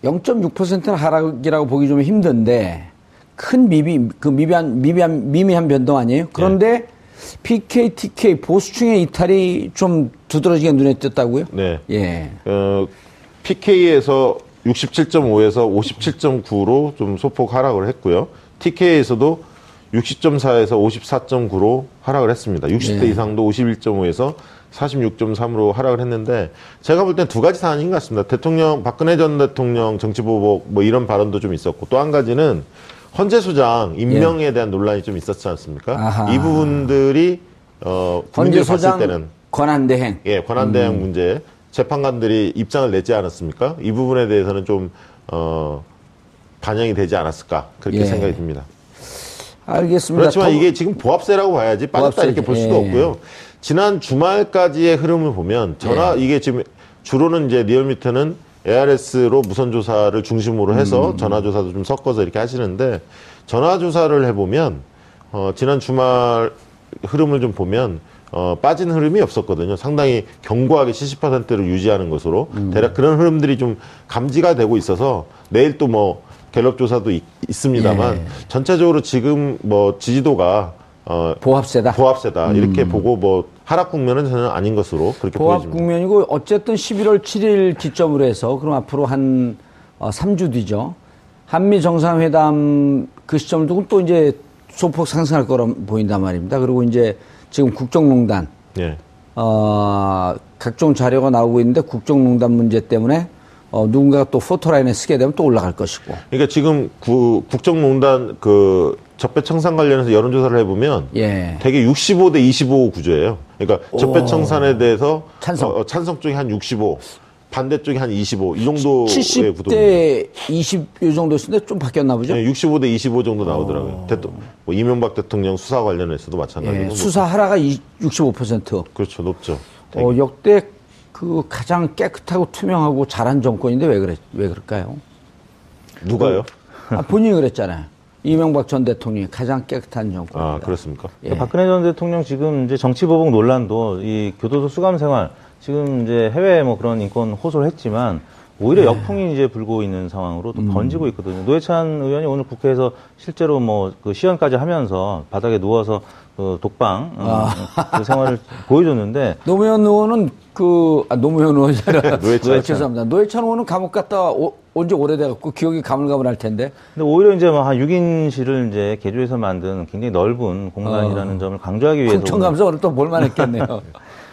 0.6%는 하락이라고 보기 좀 힘든데 큰 미비 그 미비한 미비한 미미한 변동 아니에요? 그런데 PK, TK 보수층의 이탈이 좀 두드러지게 눈에 띄었다고요? 네. 예. 어, PK에서 67.5에서 57.9로 좀 소폭 하락을 했고요. TK에서도 60.4에서 54.9로 하락을 했습니다. 60대 네. 이상도 51.5에서 46.3으로 하락을 했는데 제가 볼 땐 두 가지 사안인 것 같습니다. 대통령 박근혜 전 대통령 정치보복 뭐 이런 발언도 좀 있었고 또 한 가지는 헌재 소장 임명에 대한 논란이 좀 있었지 않습니까? 예. 아하. 이 부분들이 어 헌재 국민들이 봤을 때는 권한 대행. 예, 권한 대행 문제 재판관들이 입장을 내지 않았습니까? 이 부분에 대해서는 좀 어, 반영이 되지 않았을까 그렇게 예. 생각이 듭니다. 알겠습니다. 그렇지만 더- 이게 지금 보합세라고 봐야지 빠졌다. 이렇게 볼 수도 예. 없고요. 지난 주말까지의 흐름을 보면 전화 이게 지금 주로는 이제 리얼미터는 ARS로 무선 조사를 중심으로 해서 음. 전화 조사도 좀 섞어서 이렇게 하시는데 전화 조사를 해보면 어, 지난 주말 흐름을 좀 보면 어, 빠진 흐름이 없었거든요. 상당히 견고하게 70%를 유지하는 것으로 음. 대략 그런 흐름들이 좀 감지가 되고 있어서 내일 또 뭐 갤럽 조사도 있, 습니다만 예. 전체적으로 지금 뭐 지지도가 어, 보합세다. 보합세다 이렇게 보고 뭐 하락 국면은 저는 아닌 것으로 그렇게 보합 보여집니다. 국면이고 어쨌든 11월 7일 기점으로 해서 그럼 앞으로 한 어, 3주 뒤죠. 한미 정상회담 그 시점을 두고 또 이제 소폭 상승할 거로 보인단 말입니다. 그리고 이제 지금 국정농단 예. 어, 각종 자료가 나오고 있는데 국정농단 문제 때문에 어, 누군가가 또 포토라인에 쓰게 되면 또 올라갈 것이고. 그러니까 지금 구, 국정농단 그 적폐청산 관련해서 여론조사를 해보면 예. 되게 65대 25 구조예요. 그러니까 적폐청산에 대해서 찬성. 어, 어, 찬성 쪽이 한 65, 반대 쪽이 한 25, 이 정도의 구도입니다. 70대 20이 정도였는데 좀 바뀌었나 보죠? 네, 65대 25 정도 나오더라고요. 대통, 뭐 이명박 대통령 수사 관련해서도 마찬가지고. 예, 뭐 수사 하라가 65%. 그렇죠, 높죠. 어, 역대 그 가장 깨끗하고 투명하고 잘한 정권인데 왜 그래 왜 그럴까요? 누가요? 아, 본인이 그랬잖아요. 이명박 전 대통령이 가장 깨끗한 정권입니다. 아, 그렇습니까? 예. 박근혜 전 대통령 지금 이제 정치 보복 논란도 이 교도소 수감 생활 지금 이제 해외 뭐 그런 인권 호소를 했지만 오히려 역풍이 이제 불고 있는 상황으로 또 번지고 있거든요. 노회찬 의원이 오늘 국회에서 실제로 뭐 그 시연까지 하면서 바닥에 누워서 그 독방 어, 그 생활을 보여줬는데 노무현 의원은 그 아, 노무현 의원이 아니라 노회찬. 죄송합니다. 노회찬 의원은 감옥 갔다 온지 오래돼갖고 기억이 가물가물할 텐데 근데 오히려 이제 뭐 한 6인실을 이제 개조해서 만든 굉장히 넓은 공간이라는 점을 강조하기 위해서 오늘 충청감서 오늘 또 볼만했겠네요.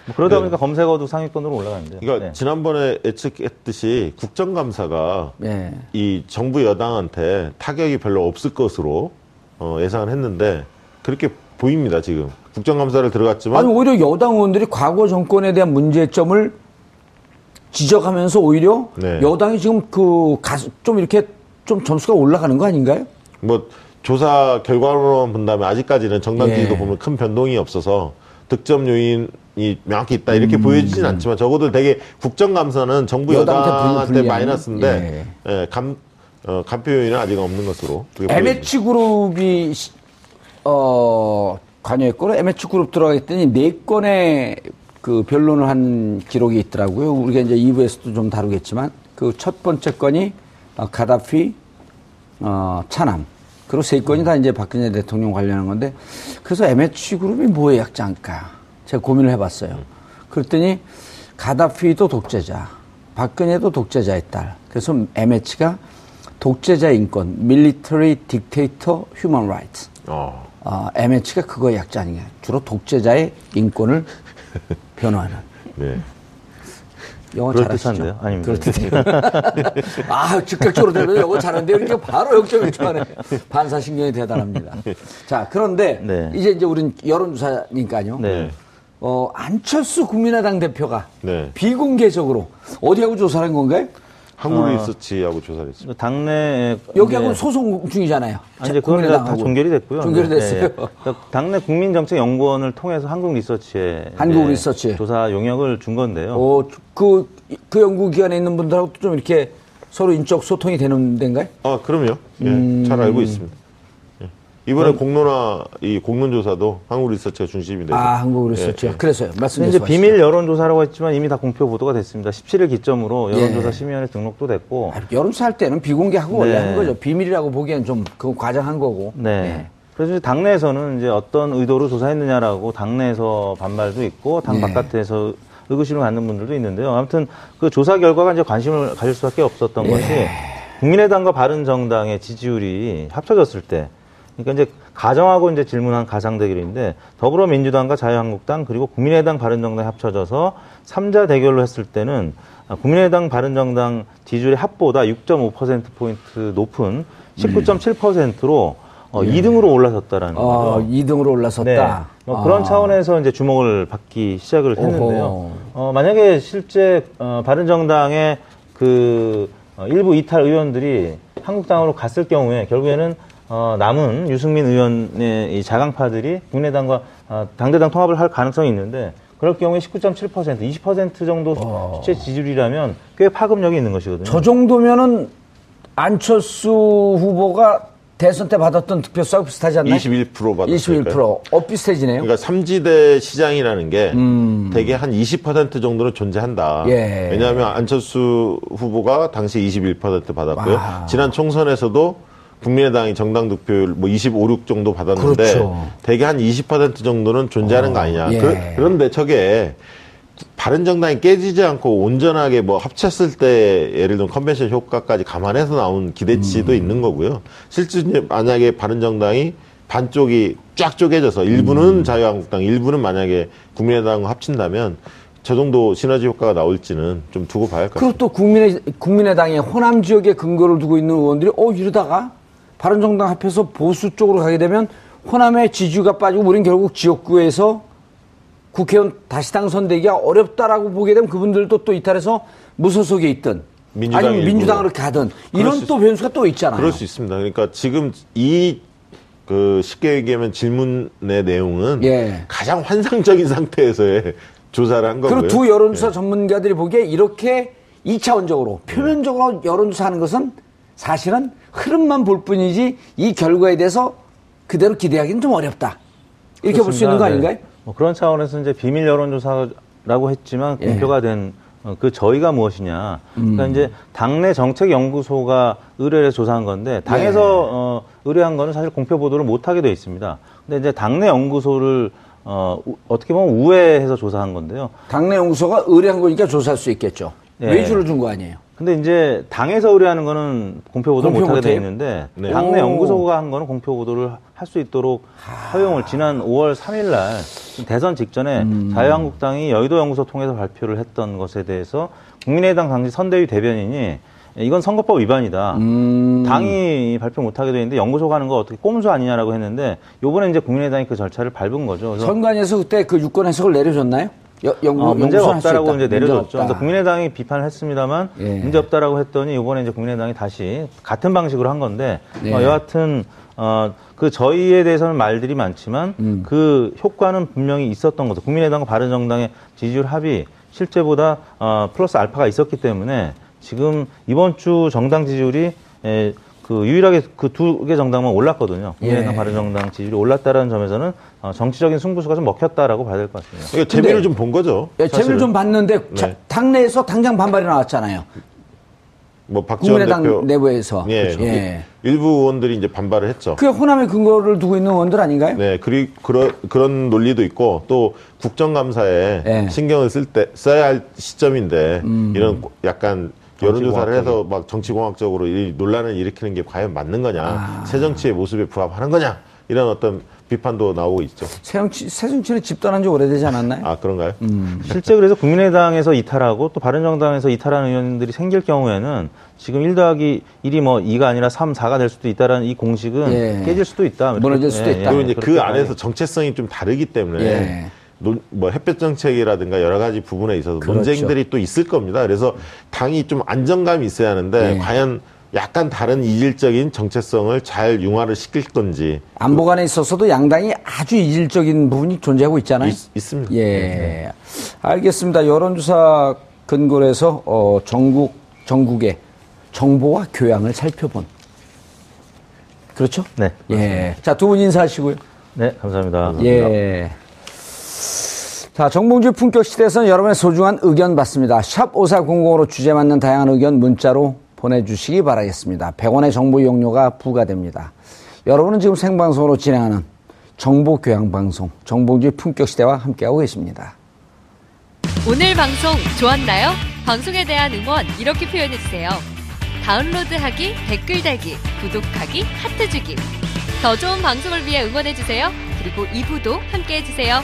뭐 그러다 보니까 검색어도 상위권으로 올라가는데. 그러니까 네. 지난번에 예측했듯이 국정감사가 예. 이 정부 여당한테 타격이 별로 없을 것으로 어, 예상을 했는데 그렇게 보입니다 지금 국정감사를 들어갔지만 아니 오히려 여당 의원들이 과거 정권에 대한 문제점을 지적하면서 오히려 네. 여당이 지금 그 가수 좀 이렇게 좀 점수가 올라가는 거 아닌가요? 뭐 조사 결과로만 본다면 아직까지는 정당 예. 지지도 보면 큰 변동이 없어서 득점 요인이 명확히 있다 이렇게 보여지진 않지만 적어도 되게 국정감사는 정부 음. 여당한테? 마이너스인데 예, 감 어, 간표 요인은 아직 없는 것으로. MH 그룹이 시- 어 관여했고 MH 그룹 들어가겠더니 네 건의 그 변론을 한 기록이 있더라고요. 우리가 이제 2부에서도 좀 다루겠지만 그 첫 번째 건이 어, 가다피 어, 차남 그리고 세 건이 다 이제 박근혜 대통령 관련한 건데 그래서 MH 그룹이 뭐의 약자일까 제가 고민을 해봤어요. 그랬더니 가다피도 독재자, 박근혜도 독재자의 딸. 그래서 MH가 독재자 인권, Military Dictator Human Rights. 어. 어, MH가 그거의 약자 아니냐. 주로 독재자의 인권을 변호하는. 네. 영어? 잘하시죠? 아닙니다. 그럴듯해요. 아, 즉각적으로 되면 영어 잘하는데 이렇게 바로 0.1초만에 반사신경이 대단합니다. 자, 그런데 네. 이제 이제 우린 여론조사니까요. 네. 어, 안철수 국민의당 대표가 네. 비공개적으로 어디하고 조사를 한 건가요? 한국 어. 리서치하고 조사를 했습니다. 당내 여기하고는 네. 소송 중이잖아요. 아니, 이제 그건 다. 종결이 됐고요. 종결이 네, 됐어요. 네. 그러니까 당내 국민정책연구원을 통해서 한국 리서치에 한국 이제 리서치. 조사 용역을 준 건데요. 어, 그, 그 연구기관에 있는 분들하고 좀 이렇게 서로 인적 소통이 되는 데인가요? 아, 그럼요. 예, 음. 잘 알고 있습니다. 예. 이번에 공론화, 이 공론조사도 한국 리서치가 중심이 되죠. 아, 한국 리서치요. 예, 예. 그래서요. 말씀 근데 이제 비밀. 여론조사라고 했지만 이미 다 공표 보도가 됐습니다. 17일 기점으로 여론조사 예. 심의원에 등록도 됐고. 아, 여론조사 할 때는 비공개하고 원래 네. 하는 거죠. 비밀이라고 보기엔 좀 그건 과장한 거고. 네. 예. 그래서 이제 당내에서는 이제 어떤 의도로 조사했느냐라고 당내에서 반발도 있고 당 네. 바깥에서 의구심을 갖는 분들도 있는데요. 아무튼 그 조사 결과가 이제 관심을 가질 수밖에 없었던 예. 것이 국민의당과 바른정당의 지지율이 합쳐졌을 때 그러니까 이제 가정하고 이제 질문한 가상 대결인데 더불어민주당과 자유한국당 그리고 국민의당 바른정당이 합쳐져서 삼자 대결로 했을 때는 아, 국민의당 바른정당 지지율의 합보다 6.5% 포인트 높은 19.7%로 어, 2등으로 올라섰다라는 네. 어, 거죠. 2등으로 올라섰다. 네. 뭐 그런 아. 차원에서 이제 주목을 받기 시작을 했는데요. 오호. 어, 만약에 실제 어, 바른정당의 그 어, 일부 이탈 의원들이 한국당으로 갔을 경우에 결국에는 어, 남은 유승민 의원의 이 자강파들이 국민의당과 어, 당대당 통합을 할 가능성이 있는데 그럴 경우에 19.7% 20% 정도 수치 지지율이라면 꽤 파급력이 있는 것이거든요. 저 정도면은 안철수 후보가 대선 때 받았던 득표수하고 비슷하지 않나요? 21% 받았어요. 21%. 어, 비슷해지네요. 그러니까 삼지대 시장이라는 게 대개 한 20% 정도는 존재한다. 음. 예. 왜냐하면 안철수 후보가 당시 21% 받았고요. 와. 지난 총선에서도 국민의당이 정당 득표율 뭐 25, 6 정도 받았는데 그렇죠. 대개 한 20% 정도는 존재하는 거 아니냐. 예. 그, 런데 저게 바른 정당이 깨지지 않고 온전하게 뭐 합쳤을 때 예를 들면 컨벤션 효과까지 감안해서 나온 기대치도 있는 거고요. 실제 만약에 바른 정당이 반쪽이 쫙 쪼개져서 일부는 자유한국당, 일부는 만약에 국민의당 합친다면 저 정도 시너지 효과가 나올지는 좀 두고 봐야 할것 그리고 같습니다. 또 국민의, 국민의당의 호남 지역에 근거를 두고 있는 의원들이 어, 이러다가 바른정당 합해서 보수 쪽으로 가게 되면 호남의 지지가 빠지고 우린 결국 지역구에서 국회의원 다시 당선되기가 어렵다라고 보게 되면 그분들도 또 이탈해서 무소속에 있든 민주당 아니면. 민주당으로 가든 이런 수또 변수가 또 있잖아요. 그럴 수 있습니다. 그러니까 지금 이 그 쉽게 얘기하면 질문의 내용은 예. 가장 환상적인 상태에서의 조사를 한 거고요. 그리고 두 여론조사 전문가들이 보기에 이렇게 이차원적으로 표면적으로 여론조사 하는 것은 사실은 흐름만 볼 뿐이지 이 결과에 대해서 그대로 기대하기는 좀 어렵다. 이렇게 볼 수 있는 거. 아닌가요? 네. 뭐 그런 차원에서 이제 비밀 여론조사라고 했지만 예. 공표가 된그 저희가 무엇이냐. 음. 그러니까 이제 당내 정책연구소가 의뢰를 조사한 건데 당에서 예. 어, 의뢰한 거는 사실 공표 보도를 못 하게 돼 있습니다. 근데 이제 당내 연구소를 어, 우- 어떻게 보면 우회해서 조사한 건데요. 당내 연구소가 의뢰한 거니까 조사할 수 있겠죠. 예. 외주를 준 거 아니에요. 근데 이제 당에서 의뢰하는 거는 공표 보도를 공표 못하게 돼? 있는데 네. 당내 오. 연구소가 한 거는 공표 보도를 할 수 있도록 허용을 지난 5월 3일 날 대선 직전에 음. 자유한국당이 여의도 연구소 통해서 발표를 했던 것에 대해서 국민의당 당시 선대위 대변인이 이건 선거법 위반이다. 음. 당이 발표 못하게 돼 있는데 연구소가 하는 거 어떻게 꼼수 아니냐라고 했는데 요번에 이제 국민의당이 그 절차를 밟은 거죠. 선관위에서 그때 그 유권 해석을 내려줬나요? 여- 연구, 어, 문제가 없다라고. 이제 내려줬죠. 없다. 그래서 국민의당이 비판을 했습니다만 예. 문제 없다라고 했더니 이번에 이제 국민의당이 다시 같은 방식으로 한 건데 예. 어, 여하튼 어, 그 저희에 대해서는 말들이 많지만 음. 그 효과는 분명히 있었던 거죠. 국민의당과 바른정당의 지지율 합이 실제보다 어, 플러스 알파가 있었기 때문에 지금 이번 주 정당 지지율이 에, 그 유일하게 그 두 개 정당만 올랐거든요. 국민의당, 예. 바른정당 지지율이 올랐다는 점에서는 어, 정치적인 승부수가 좀 먹혔다라고 봐야 될 것 같습니다. 그러니까 재미를 좀 본 거죠. 예, 재미를. 좀 봤는데 자- 네. 당내에서 당장 반발이 나왔잖아요. 뭐 박지원 국민의당 대표 내부에서. 예, 그렇죠. 예. 일부 의원들이 이제 반발을 했죠. 그게 호남의 근거를 두고 있는 의원들 아닌가요? 네, 그리 그런 그런 논리도 있고 또 국정감사에 네. 신경을 쓸 때 써야 할 시점인데 음. 이런 약간 여론조사를. 해서 막 정치공학적으로 이 논란을 일으키는 게 과연 맞는 거냐, 아. 새 정치의 모습에 부합하는 거냐 이런 어떤 비판도 나오고 있죠. 새정치, 새정치는 집단한 지 오래되지 않았나요? 아 그런가요? 음. 실제 그래서 국민의당에서 이탈하고 또 바른정당에서 이탈하는 의원들이 생길 경우에는 지금 1 더하기 1이 뭐 2가 아니라 3, 4가 될 수도 있다라는 이 공식은 예. 깨질 수도 있다. 무너질 수도 있다. 그리고 이제 그 안에서 정체성이 좀 다르기 때문에 예. 논- 뭐 햇볕 정책이라든가 여러 가지 부분에 있어서 그렇죠. 논쟁들이 또 있을 겁니다. 그래서 당이 좀 안정감이 있어야 하는데 예. 과연 약간 다른 이질적인 정체성을 잘 융화를 시킬 건지 안보 간에 있어서도 양당이 아주 이질적인 부분이 존재하고 있잖아요. 있, 습니다 예. 알겠습니다. 여론조사 근거로 해서, 어, 전국, 전국의 정보와 교양을 살펴본. 그렇죠? 네. 예. 자, 두 분 인사하시고요. 네, 감사합니다. 예. 자, 정봉주 품격 시대에서는 여러분의 소중한 의견 받습니다. 샵 5400으로 주제 맞는 다양한 의견 문자로 보내주시기 바라겠습니다. 100원의 정보 이용료가 부과됩니다. 여러분은 지금 생방송으로 진행하는 정보교양방송 정봉주의 품격 시대와 함께하고 계십니다. 오늘 방송 좋았나요? 방송에 대한 응원 이렇게 표현해주세요. 다운로드하기, 댓글 달기, 구독하기, 하트 주기. 더 좋은 방송을 위해 응원해주세요. 그리고 2부도 함께 해주세요.